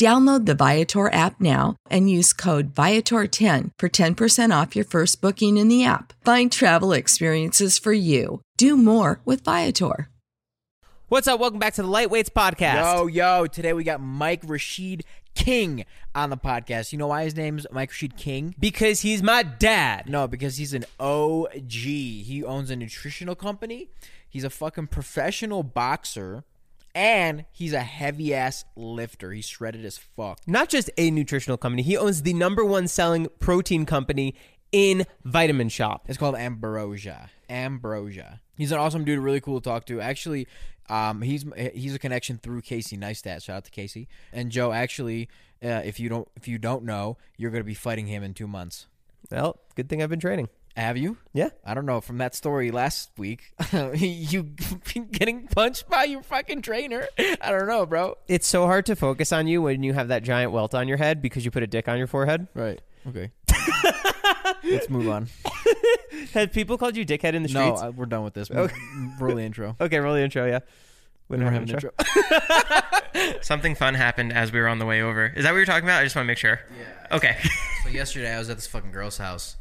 Download the Viator app now and use code Viator10 for 10% off your first booking in the app. Find travel experiences for you. Do more with Viator. What's up? Welcome back to the Lightweights podcast. Yo, yo, today we got Mike Rashid King on the podcast. You know why his name's Mike Rashid King? Because he's my dad. No, because he's an OG. He owns a nutritional company. He's a fucking professional boxer. And he's a heavy ass lifter. He's shredded as fuck. Not just a nutritional company, he owns the number one selling protein company in Vitamin Shop. It's called Ambrosia. Ambrosia. He's an awesome dude, really cool to talk to. Actually, um, he's he's a connection through Casey Neistat. Shout out to Casey and Joe. Actually, uh, if you don't if you don't know, you're gonna be fighting him in two months. Well, good thing I've been training. Have you? Yeah. I don't know. From that story last week, you getting punched by your fucking trainer. I don't know, bro. It's so hard to focus on you when you have that giant welt on your head because you put a dick on your forehead. Right. Okay. Let's move on. Have people called you dickhead in the No, streets? uh, we're done with this. Okay. Roll the intro. okay, roll the intro, yeah. We We don't don't have have an an intro. Something fun happened as we were on the way over. Is that what you're talking about? I just want to make sure. Yeah. Okay. So yesterday I was at this fucking girl's house,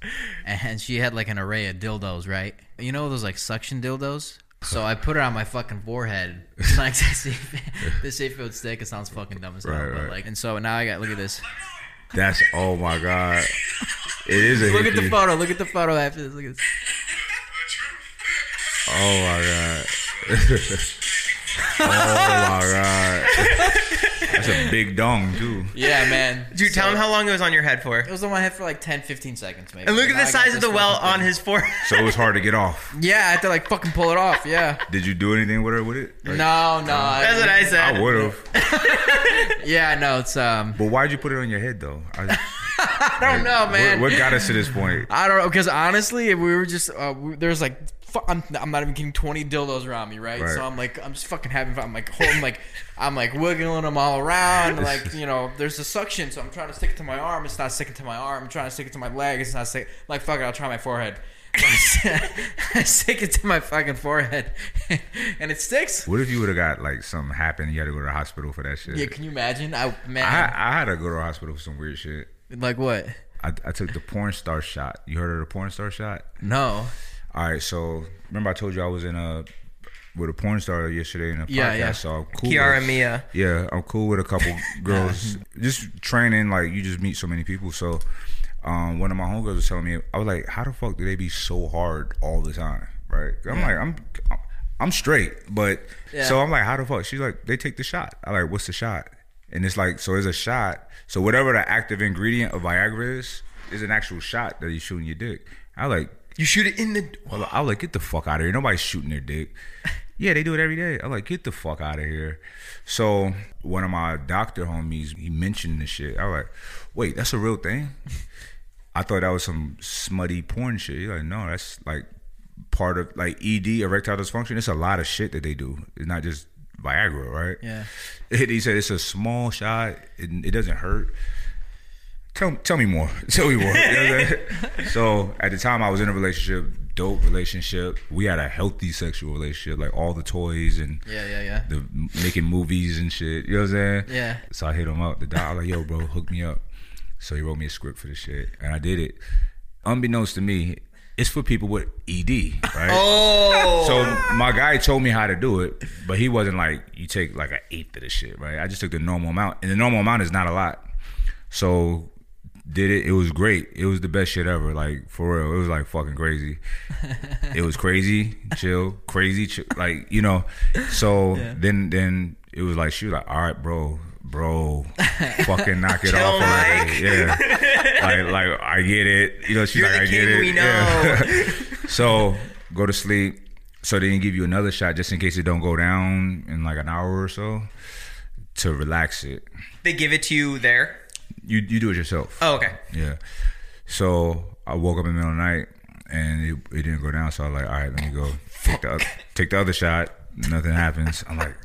and she had like an array of dildos, right? You know those like suction dildos. So I put it on my fucking forehead, like to see if, to see if it would stick. It sounds fucking dumb as hell, Right, but right. like, and so now I got look at this. That's oh my god. It is a Look at the photo. Look at the photo after this. Look at this. Oh my god. oh my god. That's a big dong too. Yeah, man. Dude, tell him how long it was on your head for. It was on my head for like 10, 15 seconds, maybe. And look Now at the I got size of this the well fucking on thing. his forehead. So it was hard to get off. Yeah, I had to like fucking pull it off. Yeah. Did you do anything with her with it? Like, No, no. That's what I said. I would have. Yeah, no. It's um. But why'd you put it on your head though? I, I don't know, man. What, what got us to this point? I don't know because honestly, we were just uh, we, there's like fu- I'm, I'm not even getting 20 dildos around me, right? Right. So I'm like I'm just fucking having fun. I'm like holding like I'm like wiggling them all around. Like you know, there's a suction, so I'm trying to stick it to my arm. It's not sticking to my arm. I'm trying to stick it to my leg. It's not sticking. Like fuck it, I'll try my forehead. I stick it to my fucking forehead, and it sticks. What if you would have got like something happened? You had to go to the hospital for that shit. Yeah, can you imagine? I man, I, I had to go to the hospital for some weird shit. like what? I, I took the porn star shot. You heard of the porn star shot? No. All right, so remember I told you I was in a with a porn star yesterday in a Yeah, podcast. yeah. So I'm cool. Kiara with, Mia. Yeah, I'm cool with a couple girls. just training, like you just meet so many people. So um, one of my homegirls was telling me, I was like, how the fuck do they be so hard all the time? Right? I'm like, I'm I'm straight, but so I'm like, how the fuck? She's like, they take the shot. I like, what's the shot? And it's like, so it's a shot. So whatever the active ingredient of Viagra is, is an actual shot that you shoot in your dick. I like, You shoot it in the. well, I was like, get the fuck out of here. Nobody's shooting their dick. Yeah, they do it every day. I'm like, get the fuck out of here. So one of my doctor homies, he mentioned this shit. I was like, wait, that's a real thing? I thought that was some smutty porn shit. He's like, no, that's like part of like ED, erectile dysfunction. It's a lot of shit that they do. It's not just Viagra, right? Yeah. he said it's a small shot. It, it doesn't hurt. Tell tell me more. Tell me more. You know what I'm saying? so at the time, I was in a relationship, dope relationship. We had a healthy sexual relationship, like all the toys and Yeah, yeah, yeah. the making movies and shit. You know what I'm saying? Yeah. So I hit him up. The was like, yo, bro, hook me up. So he wrote me a script for the shit, and I did it. Unbeknownst to me, it's for people with ED, right? Oh. So my guy told me how to do it, but he wasn't like you take like an eighth of the shit, right? I just took the normal amount, and the normal amount is not a lot. So did it. It was great. It was the best shit ever. Like for real, it was like fucking crazy. it was crazy, chill, crazy, chill, like you know. So then then it was like she was like, all right, bro. Bro, fucking knock it off already. Yeah, like, like I get it. You know, she's You're like, I get it. we know. Yeah. so go to sleep. So they didn't give you another shot just in case it don't go down in like an hour or so to relax it. They give it to you there. You you do it yourself. Oh, okay. Yeah. So I woke up in the middle of the night and it, it didn't go down. So I was like, all right, let me go take the, take the other shot. Nothing happens. I'm like,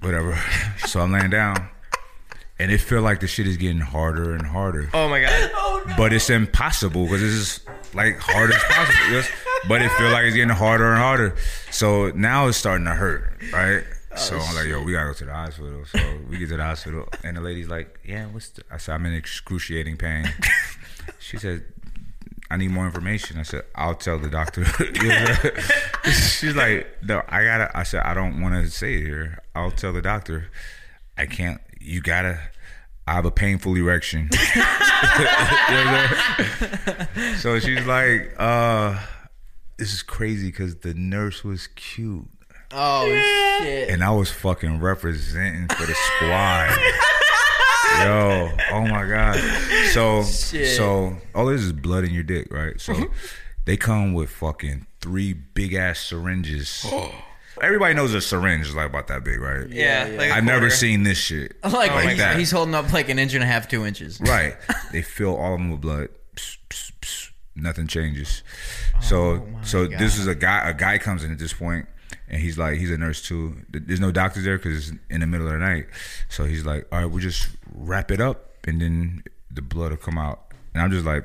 whatever. So I'm laying down and it feel like the shit is getting harder and harder. Oh my god. Oh, but it's impossible because it's just like hard as possible. Yes. But it feel like it's getting harder and harder. So now it's starting to hurt, right? So I'm like, yo, we gotta go to the hospital. So we get to the hospital, and the lady's like, yeah, what's the? I said, I'm in excruciating pain. She said, I need more information. I said, I'll tell the doctor. You know what I'm saying? She's like, no, I gotta. I said, I don't want to say it here. I'll tell the doctor. I can't. You gotta. I have a painful erection. You know what I'm saying? so she's like, uh, this is crazy because the nurse was cute. Oh shit. And I was fucking representing for the squad. Yo, oh my god. So so all this is blood in your dick, right? So they come with fucking three big ass syringes. Everybody knows a syringe is like about that big, right? Yeah. like a I've never seen this shit. Like, like he's, that. he's holding up like an inch and a half, two inches. Right. They fill all of them with blood. Pss, pss, pss. Nothing changes. Oh so so this is a guy. A guy comes in at this point, and he's like, he's a nurse too. There's no doctors there because it's in the middle of the night. So he's like, all right, we'll just wrap it up, and then the blood will come out. And I'm just like.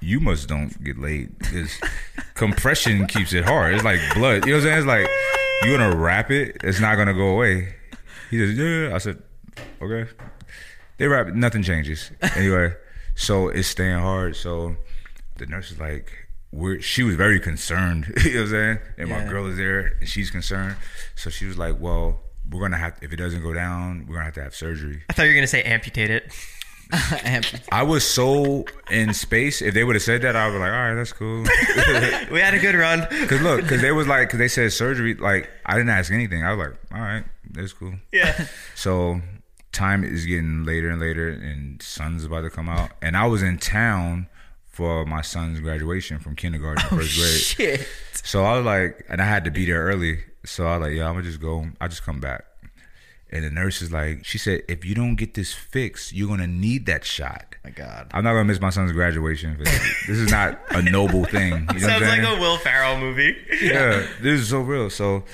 You must don't get laid because compression keeps it hard. It's like blood. You know what I'm saying? It's like you're gonna wrap it. It's not gonna go away. He says, "Yeah." I said, "Okay." They wrap it, nothing changes. Anyway, so it's staying hard. So the nurse is like, we're, she was very concerned. you know what I'm saying? And my girl is there and she's concerned. So she was like, well, we're going to have, if it doesn't go down, we're going to have to have surgery. I thought you were gonna say amputate it. I was so in space. If they would have said that, I would be like, all right, that's cool. We had a good run. Cause look, cause they was like, cause they said surgery. Like I didn't ask anything. I was like, all right, that's cool. Yeah. So time is getting later and later, and sun's about to come out. And I was in town for my son's graduation from kindergarten, to first grade. Shit. So I was like, and I had to be there early. So I was like, yeah, I'm gonna just go. I'll just come back. And the nurse is like, she said, if you don't get this fixed, you're gonna need that shot. My God. I'm not gonna miss my son's graduation. For this. this is not a noble thing. You know Sounds like a Will Ferrell movie. yeah, this is so real. So,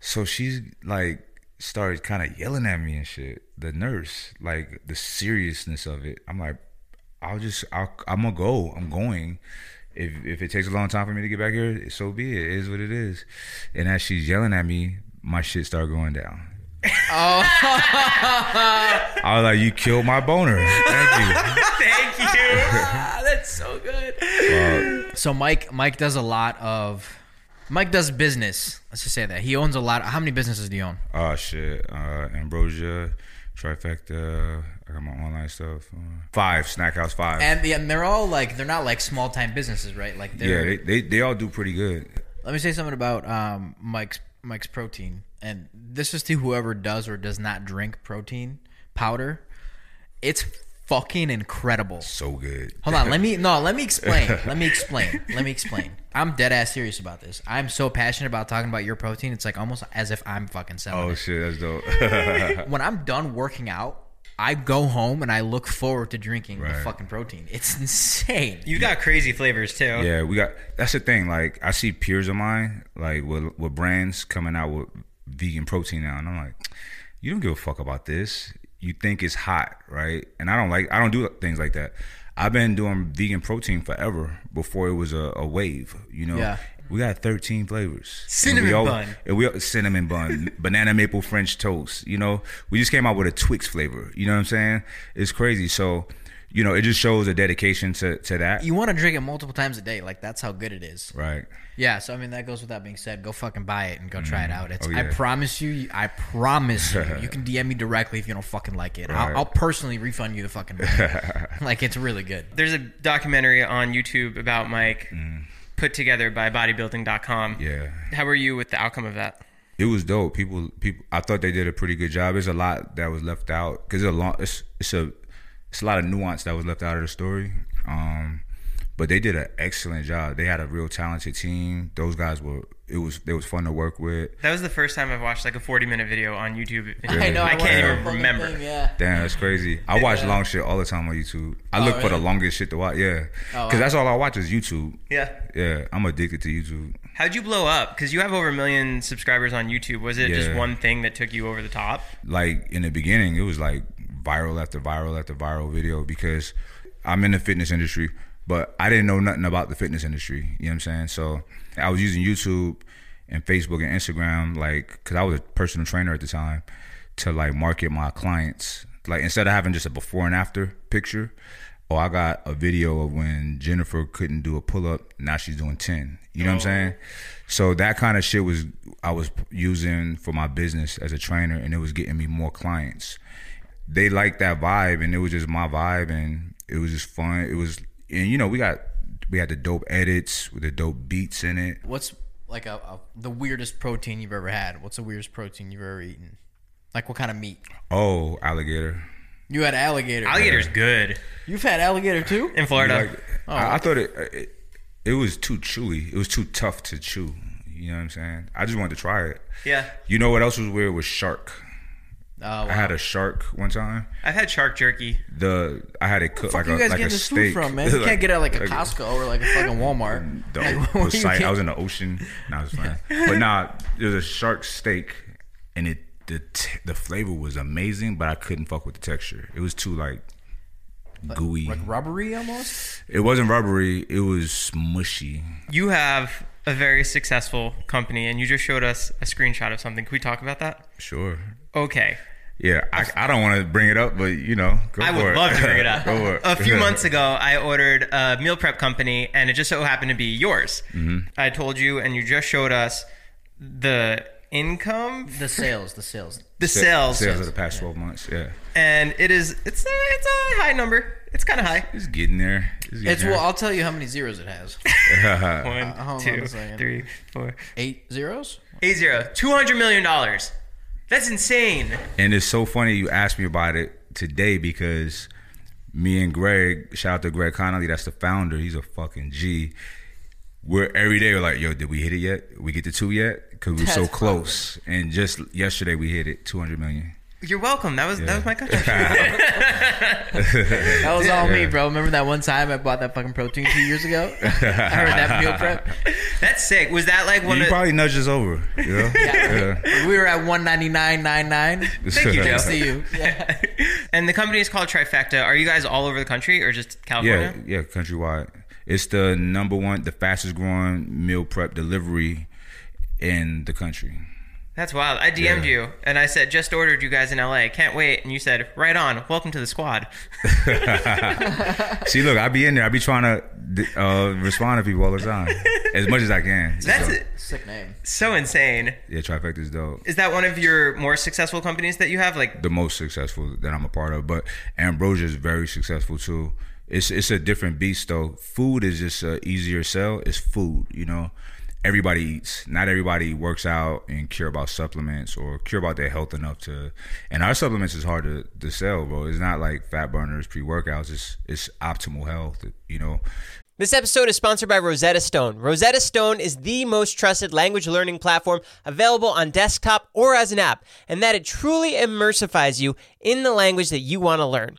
so she's like started kind of yelling at me and shit. The nurse, like the seriousness of it. I'm like, I'll just, I'll, I'm gonna go. I'm going. If if it takes a long time for me to get back here, so be it. It is what it is. And as she's yelling at me, my shit started going down. Oh. I was like, you killed my boner. Thank you. Thank you. That's so good. so Mike, Mike does a lot of. Mike does business. Let's just say that he owns a lot. How many businesses do you own? Oh shit. Uh, Ambrosia, Trifecta. I got my online stuff. Uh, five Snack House Five. And, yeah, and they're all like they're not like small time businesses, right? Like they're. yeah, they, they they all do pretty good. Let me say something about um, Mike's Mike's protein, and this is to whoever does or does not drink protein powder. It's fucking incredible. So good. Hold on, let me no, let me explain. Let me explain. Let me explain. I'm dead ass serious about this. I'm so passionate about talking about your protein. It's like almost as if I'm fucking selling Oh it. shit, that's dope. When I'm done working out, I go home and I look forward to drinking the fucking protein. It's insane. You got crazy flavors too. yeah, we got. That's the thing. Like I see peers of mine, like with with brands coming out with vegan protein now, and I'm like, you don't give a fuck about this. You think it's hot, right? And I don't like I don't do things like that. I've been doing vegan protein forever before it was a, a wave, you know. Yeah. We got 13 flavors. Cinnamon and we all- bun. and we cinnamon bun, banana maple French toast. You know, we just came out with a Twix flavor. You know what I'm saying? It's crazy. So, you know, it just shows a dedication to to that. You want to drink it multiple times a day. Like that's how good it is. right. Yeah, so I mean that goes without being said. Go fucking buy it and go try it out. It's Oh, I promise you, I promise you, you can DM me directly if you don't fucking like it. Right. I'll, I'll personally refund you the fucking money. like it's really good. There's a documentary on YouTube about Mike, put together by bodybuilding.com. Mm. Yeah. How were you with the outcome of that? It was dope. People, people. I thought they did a pretty good job. There's a lot that was left out because it's a long. It's, it's a, it's a lot of nuance that was left out of the story. Um, but they did an excellent job. They had a real talented team. Those guys were. It was. It was fun to work with. That was the first time I've watched like a 40 minute video on YouTube. I know, I I can't even remember. Thing, yeah. Damn, that's crazy. I watch long shit all the time on YouTube. I Oh, look for the longest shit to watch. Yeah, Oh, because wow. that's all I watch is YouTube. Yeah. Yeah, I'm addicted to YouTube. How'd you blow up? Because you have over a million subscribers on YouTube. Was it just one thing that took you over the top? Like in the beginning, it was like viral after viral after viral video because I'm in the fitness industry, but I didn't know nothing about the fitness industry. You know what I'm saying? So I was using YouTube and Facebook and Instagram, like, because I was a personal trainer at the time, to like market my clients. Like instead of having just a before and after picture, oh, I got a video of when Jennifer couldn't do a pull up. Now she's doing ten. You know what I'm oh. saying? So that kind of shit was I was using for my business as a trainer, and it was getting me more clients. They liked that vibe, and it was just my vibe, and it was just fun. It was, and you know, we got we had the dope edits with the dope beats in it. What's like a, a the weirdest protein you've ever had? What's the weirdest protein you've ever eaten? Like what kind of meat? Oh, alligator. You had alligator. Alligator's good You've had alligator too? in Florida. Like, oh, I, I thought it, it it was too chewy. It was too tough to chew. You know what I'm saying? I just wanted to try it. yeah. You know what else was weird was shark. Oh, wow. I had a shark one time. I've had shark jerky. The I had it cooked Fuck like you a guys like getting a this steak. food from, man? You Like- can't get it at like a like- Costco or like a fucking Walmart. The Like, where you I was in the ocean. Nah, I was fine. But nah, it was a shark steak, and it the t- the flavor was amazing, but I couldn't fuck with the texture. It was too like gooey. like rubbery almost. it wasn't rubbery. It was mushy. You have a very successful company, and you just showed us a screenshot of something. Can we talk about that? Sure. Okay. Yeah, I, I don't want to bring it up, but you know, go I for would it. love to bring it up. go for it. A few months ago, I ordered a meal prep company, and it just so happened to be yours. Mm-hmm. I told you, and you just showed us the income, The sales, the sales. The sales, sales of the past twelve months. Yeah, and it is it's a, it's a high number. It's kind of high. it's getting there. It's, getting It's there. well, I'll tell you how many zeros it has. One, uh, hold on two, a second. three, four, Eight zeros. eight zero, two hundred million dollars. That's insane. And it's so funny you asked me about it today because me and Greg, shout out to Greg Connolly, that's the founder. He's a fucking G. We're every day we're like, yo, did we hit it yet? We get to two yet? Because we're so That's close. And just yesterday we hit it, two hundred million. You're welcome. That was that was my country. That was all me, bro. Remember that one time I bought that fucking protein two years ago? I heard that meal prep. That's sick. Was that like one you of? probably nudged us over. You know? yeah. We were at one ninety nine nine nine. Thank you, Joe. Thanks to you. Yeah. and the company is called Trifecta. Are you guys all over the country or just California? Yeah, California? yeah, countrywide. It's the number one, the fastest growing meal prep delivery in the country. That's wild. I DM'd Yeah. you and I said, just ordered you guys in LA. Can't wait. And you said, right on. Welcome to the squad. See, look, I be in there. I be trying to uh, respond to people all the time, as much as I can. That's so, Sick name. so insane. yeah, trifecta is dope. Is that one of your more successful companies that you have? Like, The most successful that I'm a part of, but Ambrosia is very successful too. It's it's a different beast though. Food is just a easier sell. It's food, you know. Everybody eats. Not everybody works out and care about supplements or care about their health enough to. And our supplements is hard to, to sell, bro. It's not like fat burners, pre workouts. It's it's optimal health, you know. This episode is sponsored by Rosetta Stone. Rosetta Stone is the most trusted language learning platform available on desktop or as an app, and that it truly immersifies you in the language that you want to learn.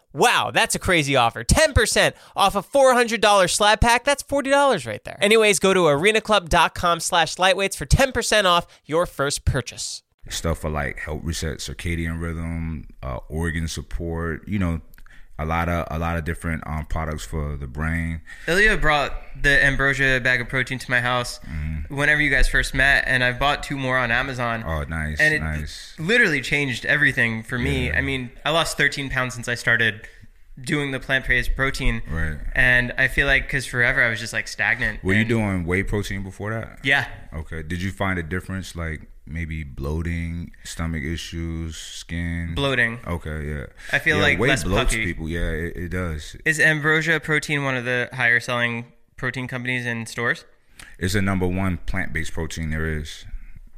Wow, that's a crazy offer. 10% off a $400 slab pack. That's $40 right there. Anyways, go to arenaclub.com slash lightweights for 10% off your first purchase. stuff for like help reset circadian rhythm, uh, organ support. You know, a lot of a lot of different um, products for the brain. Ilya brought the ambrosia bag of protein to my house whenever you guys first met, and I bought two more on Amazon. Oh, nice, and it nice. literally changed everything for me. Yeah. I mean, I lost 13 pounds since I started doing the plant-based protein, Right. and I feel like because forever I was just like stagnant. Were you doing whey protein before that? Yeah, Okay. Did you find a difference, like maybe bloating, stomach issues, skin? bloating. Okay, yeah. I feel yeah, like whey less bloats puffy. people. Yeah, it, it does. Is Ambrosia Protein one of the higher selling protein companies in stores? It's the number one plant based protein there is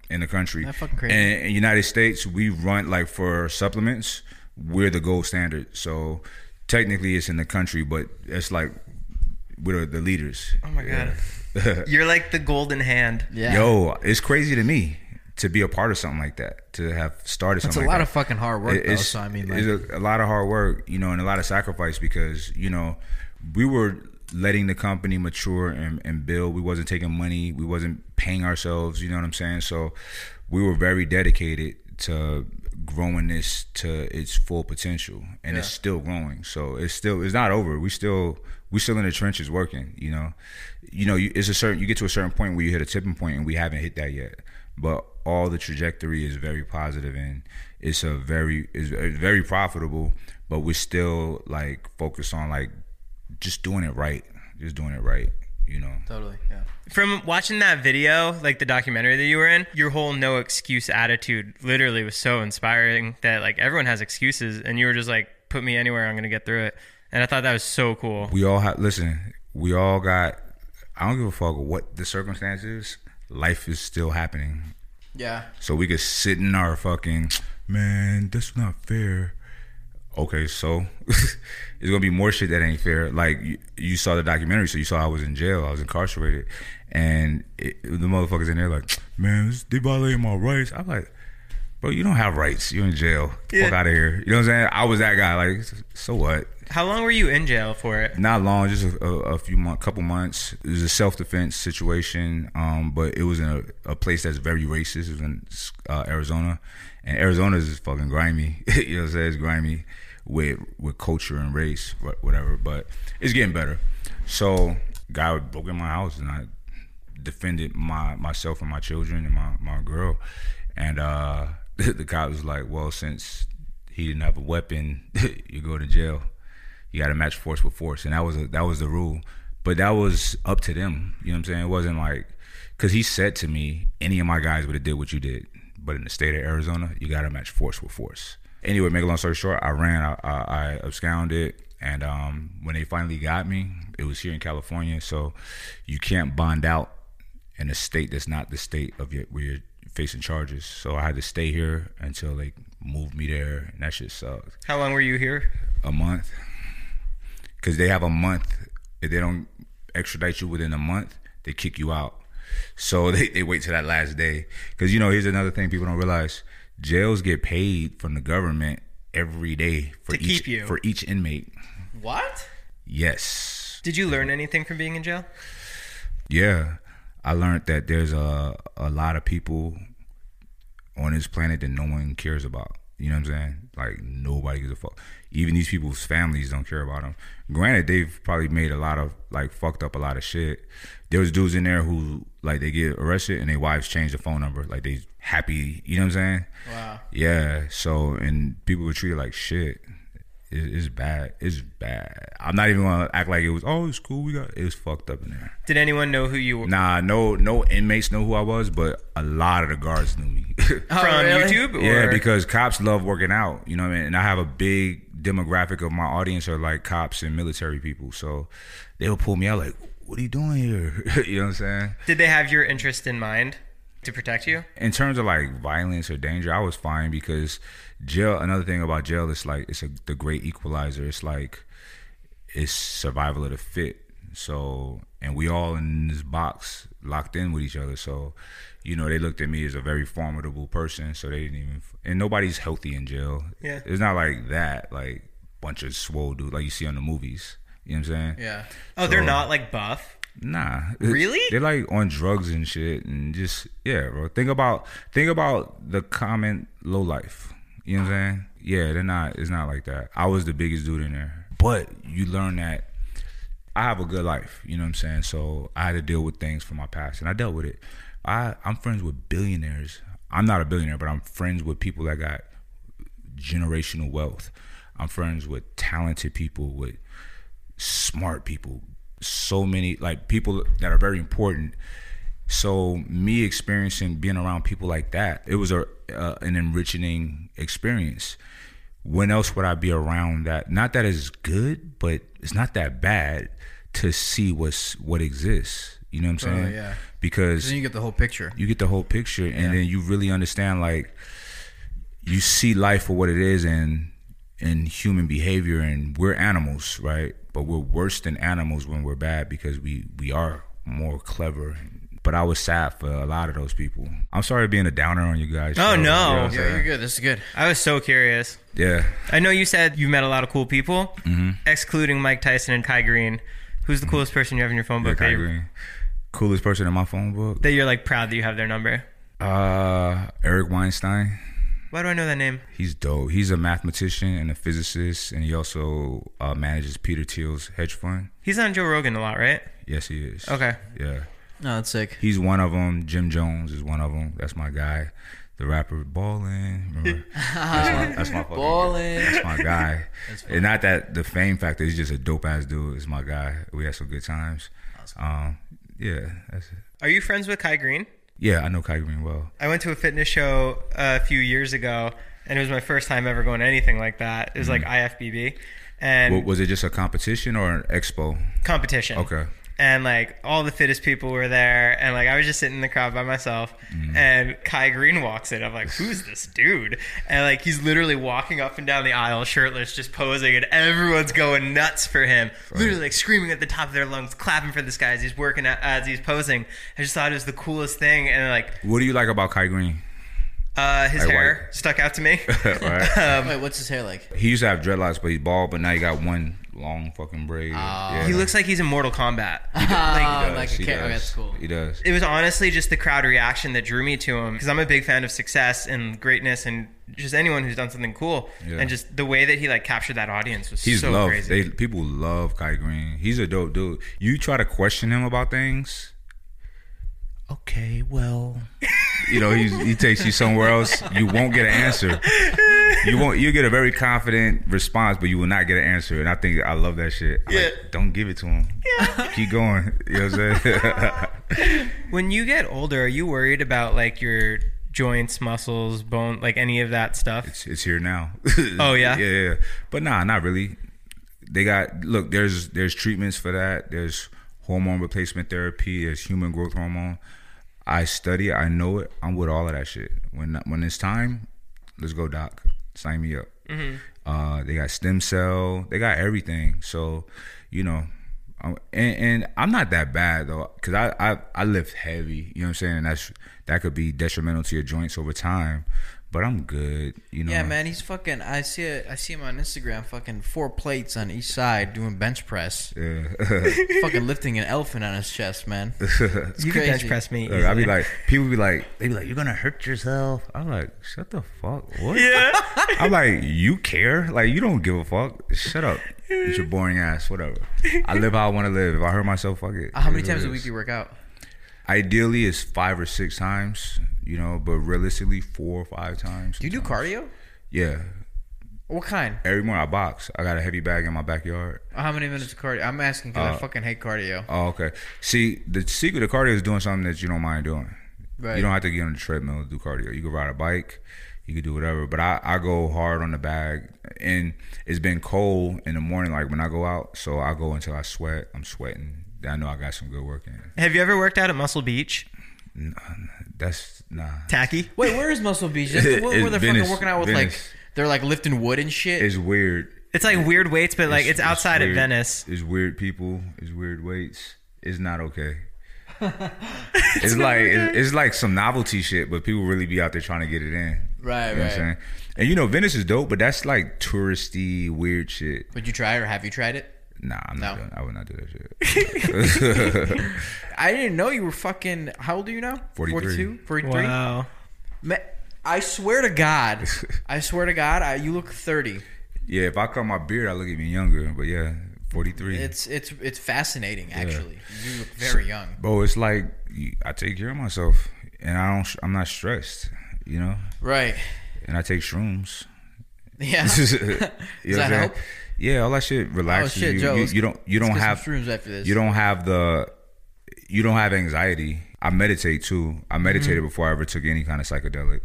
in the country. That fucking crazy. And in United States, we run like for supplements, we're the gold standard. So technically, it's in the country, but it's like we're the leaders. Oh my god, you're like the golden hand. Yeah. Yo, it's crazy to me to be a part of something like that. To have started something. It's a something. lot like of fucking hard work, It- though. So I mean, like, it's a, a lot of hard work, you know, and a lot of sacrifice because you know we were letting the company mature and, and build. We wasn't taking money. We wasn't paying ourselves. You know what I'm saying? So we were very dedicated to growing this to its full potential, and it's still growing. So it's still it's not over. We still we still in the trenches working. You know, you know, you, it's a certain you get to a certain point where you hit a tipping point, and we haven't hit that yet. But all the trajectory is very positive, and it's a very is very profitable. But we're still like focused on like just doing it right, just doing it right. You know. totally. Yeah. From watching that video, like the documentary that you were in, your whole no excuse attitude literally was so inspiring that like everyone has excuses and you were just like, put me anywhere, I'm gonna get through it. And I thought that was so cool. We all have listen. We all got. I don't give a fuck what the circumstances. Life is still happening, Yeah. so we could sit in our fucking man. That's not fair. Okay, so it's gonna be more shit that ain't fair. Like you, you saw the documentary, so you saw I was in jail, I was incarcerated, and it, the motherfuckers in there like, man, this- they violating my rights. I'm like, bro, you don't have rights. You're in jail. Yeah. Fuck out of here. You know what I'm saying? I was that guy. Like, so what? How long were you in jail for it? Not long, just a, a, a few months, couple months. It was a self defense situation, um, but it was in a, a place that's very racist. It was in uh, Arizona, and Arizona is fucking grimy. you know what I'm saying? It's grimy with with culture and race, whatever. But it's getting better. So, guy broke in my house, and I defended my myself and my children and my my girl, and uh, the cop was like, "Well, since he didn't have a weapon, you go to jail." you got to match force with force, and that was a, that was the rule. But that was up to them. You know what I'm saying? It wasn't like because he said to me, any of my guys would have did what you did, but in the state of Arizona, you got to match force with force. Anyway, make a long story short, I ran, I, I, I absconded, and um, when they finally got me, it was here in California, so you can't bond out in a state that's not the state of your, where you're facing charges. So I had to stay here until they moved me there, and that shit sucked How long were you here? a month because they have a month. If they don't extradite you within a month, they kick you out. So they, they wait till that last day. Because, you know, here's another thing people don't realize jails get paid from the government every day for To each keep you. for each inmate. What? Yes. Did you learn anything from being in jail? Yeah. I learned that there's a a lot of people on this planet that no one cares about. You know what I'm saying? Like nobody gives a fuck. Even these people's families don't care about them. Granted, they've probably made a lot of like fucked up a lot of shit. There was dudes in there who like they get arrested and their wives change the phone number. Like they happy. You know what I'm saying? Wow. Yeah. So and people were treated like shit. It, it's bad. It's bad. I'm not even gonna act like it was. Oh, it's cool. We got. It was fucked up in there. Did anyone know who you were Nah, no, no inmates know who I was, but a lot of the guards knew me. Oh, from really? YouTube? Or? yeah, because cops love working out. You know what I mean? And I have a big demographic of my audience are like cops and military people. So they would pull me out like, "What are you doing here?" you know what I'm saying? did they have your interest in mind to protect you? in terms of like violence or danger, I was fine because jail. Another thing about jail is like it's a the great equalizer. It's like it's survival of the fit. So and we all in this box locked in with each other. So you know they looked at me as a very formidable person. So they didn't even and nobody's healthy in jail. Yeah. it's not like that. Like bunch of swole dude like you see on the movies. You know what I'm saying? Yeah. Oh, they're not like buff. Nah. Really? They're like on drugs and shit and just yeah, bro. Think about think about the common low life. You know what I'm saying? Yeah, they're not it's not like that. I was the biggest dude in there. But you learn that I have a good life, you know what I'm saying? So I had to deal with things from my past and I dealt with it. I I'm friends with billionaires. I'm not a billionaire, but I'm friends with people that got generational wealth. I'm friends with talented people, with smart people, so many like people that are very important. So me experiencing being around people like that, it was a uh, an enriching experience. When else would I be around that? Not that it's good, but it's not that bad to see what's what exists. You know what I'm saying? yeah. Because Then you get the whole picture. you get the whole picture and then you really understand like you see life for what it is and and human behavior and we're animals right but we're worse than animals when we're bad because we we are more clever but I was sad for a lot of those people. I'm sorry being a downer on you guys. Oh, so, no. you know yeah, you're good. This is good. I was so curious. Yeah. I know you said you met a lot of cool people, Mm-hmm. excluding Mike Tyson and Kai Greene. Who's the coolest person you have in your phone book that, Kai Greene. Coolest person in my phone book. that you're like proud that you have their number? Uh Eric Weinstein. Why do I know that name? He's dope. He's a mathematician and a physicist, and he also uh, manages Peter Thiel's hedge fund. He's on Joe Rogan a lot, right? Yes, he is. Okay. Yeah. No, that's sick. He's one of them. Jim Jones is one of them. That's my guy. The rapper Ballin. Remember? that's my, that's my fucking Ballin'. That's my guy. and not that the fame factor. He's just a dope ass dude. Is my guy. We had some good times. Um, yeah, that's it. Are you friends with Kai Greene? Yeah, I know Kai Greene well. I went to a fitness show uh, a few years ago, and it was my first time ever going to anything like that. It was like mm-hmm. IFBB and Wa- was it just a competition or an expo? competition. Okay. And like all the fittest people were there, and like I was just sitting in the crowd by myself, and Kai Greene walks in. I'm like, "Who's this dude?" And like he's literally walking up and down the aisle, shirtless, just posing, and everyone's going nuts for him. Literally like screaming at the top of their lungs, clapping for this guy as he's working out, as he's posing. I just thought it was the coolest thing, and like What do you like about Kai Greene? Uh, his Like hair white. stuck out to me. right? Wait, what's his hair like? he used to have dreadlocks, but he's bald. But now he got one long fucking braid. Oh. yeah. He looks like he's in Mortal Kombat. Oh, He does, like a he cat. does. That's cool. He does. It was honestly just the crowd reaction that drew me to him because I'm a big fan of success and greatness and just anyone who's done something cool. Yeah. And just the way that he like captured that audience was He's so loved. crazy. They people love Kai Greene. He's a dope dude. You try to question him about things. Okay, well, you know he's, he takes you somewhere else. You won't get an answer. You won't. You get a very confident response, but you will not get an answer. And I think I love that shit. I'm like, don't give it to him. Keep going. You know what I'm saying? when you get older, are you worried about like your joints, muscles, bone, like any of that stuff? it's, it's here now. Oh, yeah? yeah, yeah. But nah, not really. They got look. There's there's treatments for that. There's hormone replacement therapy. There's human growth hormone. I study it. I know it. I'm with all of that shit. When when it's time, let's go, doc. Sign me up. Uh, they got stem cell. They got everything. So, you know, um, and, and I'm not that bad though, cause I, I I lift heavy. You know what I'm saying? And that's that could be detrimental to your joints over time. But I'm good. You know. Yeah, man, he's fucking. I see it. I see him on Instagram, fucking four plates on each side doing bench press, Yeah. fucking lifting an elephant on his chest, man. you can bench press me. Look, I'd be like, people be like, they be like, you're gonna hurt yourself. I'm like, shut the fuck. What? Yeah. I'm like, you care? Like, you don't give a fuck. Shut up. It's your boring ass. Whatever. I live how I want to live. If I hurt myself, fuck it. Uh, How many is what times it a week do you work out? Ideally, it's five or six times. You know, but realistically, four or five times. Do you do sometimes. cardio? Yeah. What kind? Every morning I box. I got a heavy bag in my backyard. How many minutes of cardio? I'm asking because I Uh, fucking hate cardio. Oh, okay. See, the secret to cardio is doing something that you don't mind doing. Right. You don't have to get on the treadmill to do cardio. You can ride a bike, you can do whatever. But I, I go hard on the bag, and it's been cold in the morning. Like when I go out, so I go until I sweat. I'm sweating. Then I know I got some good work in. Have you ever worked out at Muscle Beach? That's nah. Tacky. Wait, where is Muscle Beach? That's the one where they're Venice. fucking working out with Venice. like they're like lifting wood and shit. It's weird. It's like weird weights, but like it's, outside of weird. Venice. It's weird people. It's weird weights. It's not okay. it's like it's, it's like some novelty shit, but people really be out there trying to get it in. Right, You know what I'm right. saying? And you know, Venice is dope, but that's like touristy, weird shit. Would you try it or have you tried it? Nah, I'm not No. doing. I would not do that shit. I didn't know you were fucking. How old are you now? 43. 42? 43? Wow. Ma- I swear to God, I swear to God, I, you look 30. yeah, if I cut my beard, I look even younger. But yeah, 43. It's it's it's fascinating actually. You look very young. bro. It's like I take care of myself, and I don't. I'm not stressed. You know, Right. and I take shrooms. Yeah. you Does that I'm saying? help? Yeah, all that shit Oh relaxes shit, you. Joe. you. You don't. You don't have. shrooms after this. You don't have the. You don't have anxiety. I meditate too. I meditated Mm-hmm. before I ever took any kind of psychedelic.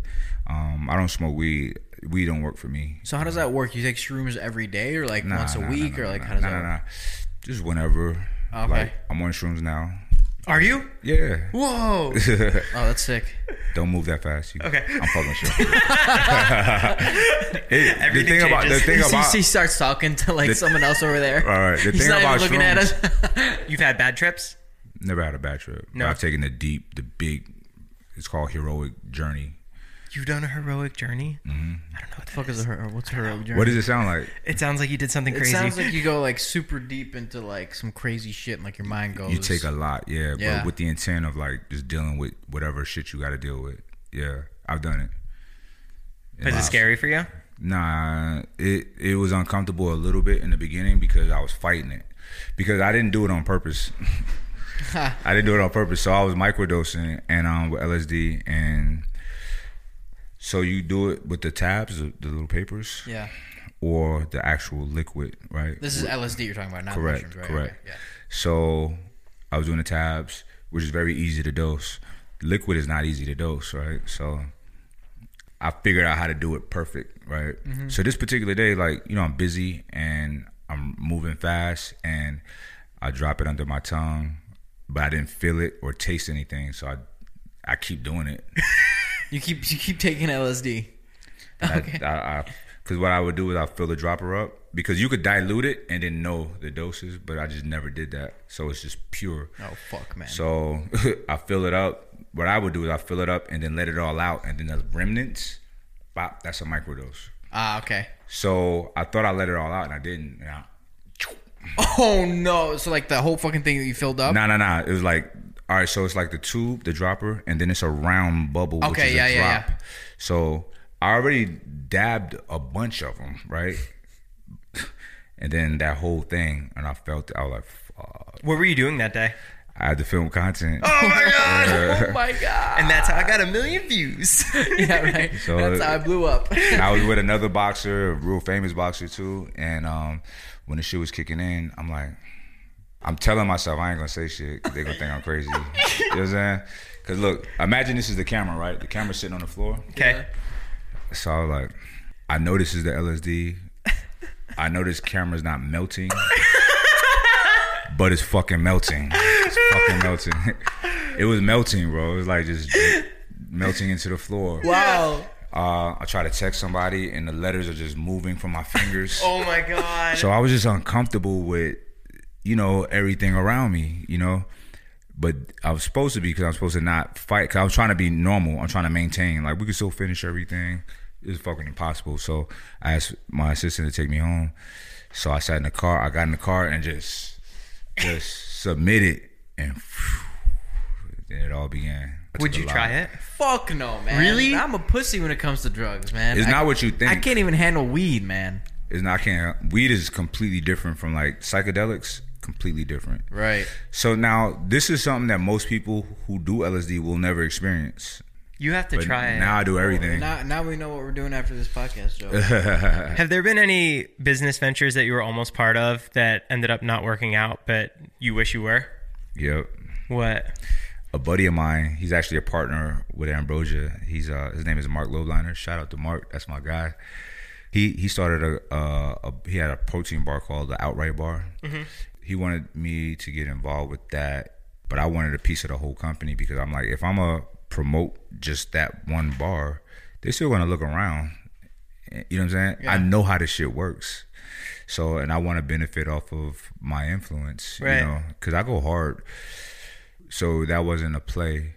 Um, I don't smoke weed. Weed don't work for me. So how does that work? You take shrooms every day, or like Nah, once a nah, week, nah, or like how does nah, that nah, work? nah. Just whenever. Okay. Like I'm on shrooms now. Are you? Yeah. Whoa! oh, that's sick. Don't move that fast. You, Okay. I'm fucking sure. It- the Everything thing about the thing He, about he starts talking to like The- someone else over there. all right. The He's thing not about even looking at us. You've had bad trips? Never had a bad trip. No. I've taken the deep, the big. It's called heroic journey. You've done a heroic journey? Mm-hmm. I don't know what the fuck is her? What's her journey? What does it sound like? It sounds like you did something It crazy. It sounds like you go like super deep into like some crazy shit, and like your mind goes. You take a lot, yeah, Yeah. but with the intent of like just dealing with whatever shit you got to deal with. Yeah, I've done it. Is it scary for you? Nah, it it was uncomfortable a little bit in the beginning because I was fighting it because I didn't do it on purpose. I didn't do it on purpose. So I was microdosing and um with LSD and so you do it with the tabs, the, the little papers, Yeah. or the actual liquid, right? This is LSD you're talking about, not correct, mushrooms, right? correct. Okay, yeah. So I was doing the tabs, which is very easy to dose. Liquid is not easy to dose, right? So I figured out how to do it perfect, right? Mm-hmm. So this particular day, like you know, I'm busy and I'm moving fast, and I drop it under my tongue, but I didn't feel it or taste anything, so I I keep doing it. You keep you keep taking LSD. Okay. Because what I would do is I fill the dropper up because you could dilute it and then know the doses, but I just never did that. So it's just pure. oh fuck, man. So I fill it up, what I would do is I fill it up and then let it all out, and then the remnants, bop, that's a microdose. Ah, okay. So I thought I let it all out, and I didn't. And I, Oh no! So like the whole fucking thing that you filled up. No, no, no. It was like, all right, so it's like the tube, the dropper, and then it's a round bubble, which is yeah, a yeah, drop. So I already dabbed a bunch of them, right? and then that whole thing, and I felt it. I was like, fuck. What were you doing that day? I had to film content. Oh my god! Oh my god! and that's how I got a million views. yeah, right. So, That's how I blew up. I was with another boxer, a real famous boxer too, and um, when the shit was kicking in, I'm like, I'm telling myself I ain't gonna say shit. they gonna think I'm crazy. you know what I'm saying? Cause look, imagine this is the camera, right? The camera's sitting on the floor. okay. So I was like, I know this is the LSD. I know this camera's not melting, but it's fucking melting. It's fucking melting. It was melting, bro. It was like just melting into the floor. wow. Uh, I try to text somebody, and the letters are just moving from my fingers. Oh my god. So I was just uncomfortable with, you know, everything around me, you know. But I was supposed to be because I'm supposed to not fight. Cause I was trying to be normal. I'm trying to maintain. Like we could still finish everything. It's fucking impossible. So I asked my assistant to take me home. So I sat in the car. I got in the car and just, just submitted, and then it all began. Would you lot. try it? Fuck no, man. Really? I'm a pussy when it comes to drugs, man. It's I- not what you think. I can't even handle weed, man. It's not. I can't. Weed is completely different from like psychedelics. Completely different. Right. So now this is something that most people who do LSD will never experience. You have to But try it. now I do everything. Now, now we know what we're doing after this podcast, Joe. Have there been any business ventures that you were almost part of that ended up not working out, but you wish you were? Yep. What? A buddy of mine, he's actually a partner with Ambrosia. He's uh, his name is Mark Lowliner. Shout out to Mark. That's my guy. He he started a, uh, a he had a protein bar called the Outright Bar. He wanted me to get involved with that, but I wanted a piece of the whole company because I'm like, if I'm a promote just that one bar, they're still gonna look around. You know what I'm saying? I know how this shit works. So, and I want to benefit off of my influence, Right. you know, because I go hard. So that wasn't a play.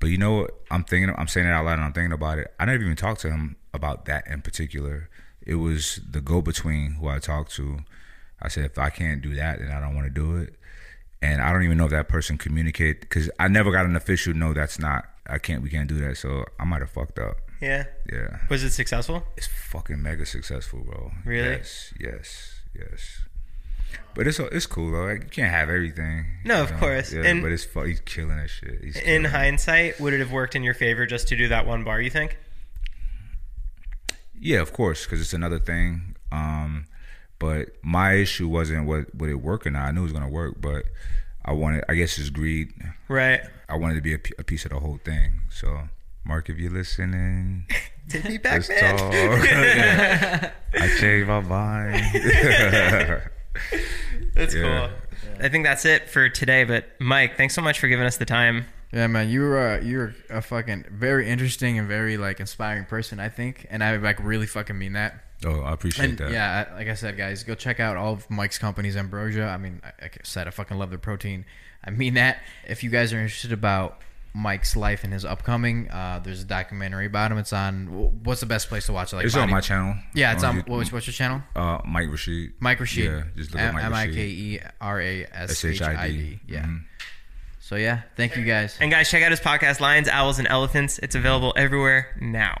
But you know what? I'm thinking, I'm saying it out loud and I'm thinking about it. I never even talked to him about that in particular. It was the go between who I talked to. I said, if I can't do that, then I don't want to do it. And I don't even know if that person communicated because I never got an official no, that's not, I can't, we can't do that. So I might have fucked up. Yeah. Yeah. Was it successful? It's fucking mega successful, bro. Really? Yes, yes, yes. But it's it's cool though. Like, you can't have everything. No, of course. Yeah, And- but it's fu- he's killing that shit. He's In killing it. hindsight, would it have worked in your favor just to do that one bar, you think? Yeah, of course, because it's another thing. Um, but my issue wasn't what would it work or not. I knew it was gonna work, but I wanted. I guess it's greed. Right. I wanted to be a, p- a piece of the whole thing. So, Mark, if you're listening, Take me back, let's talk. I changed my mind. That's Yeah. cool. I think that's it for today. But Mike, thanks so much for giving us the time. Yeah, man, you were uh, you're a fucking very interesting and very like inspiring person, I think, and I like really fucking mean that. Oh, I appreciate And that. yeah, like I said, guys, go check out all of Mike's companies, Ambrosia. I mean, I- like I said, I fucking love their protein. I mean that. If you guys are interested about Mike's life and his upcoming, uh, there's a documentary about him. It's on. What's the best place to watch it? Like It's on my channel. Yeah, it's on. you- What's, what's your channel? Uh, Mike Rashid. Mike Rashid. Yeah, just look at Mike M I Rashid. K E R A S H I D. S-H-I-D. Yeah. Mhm. So yeah, thank you guys. And guys, check out his podcast, Lions, Owls, and Elephants. It's available everywhere now.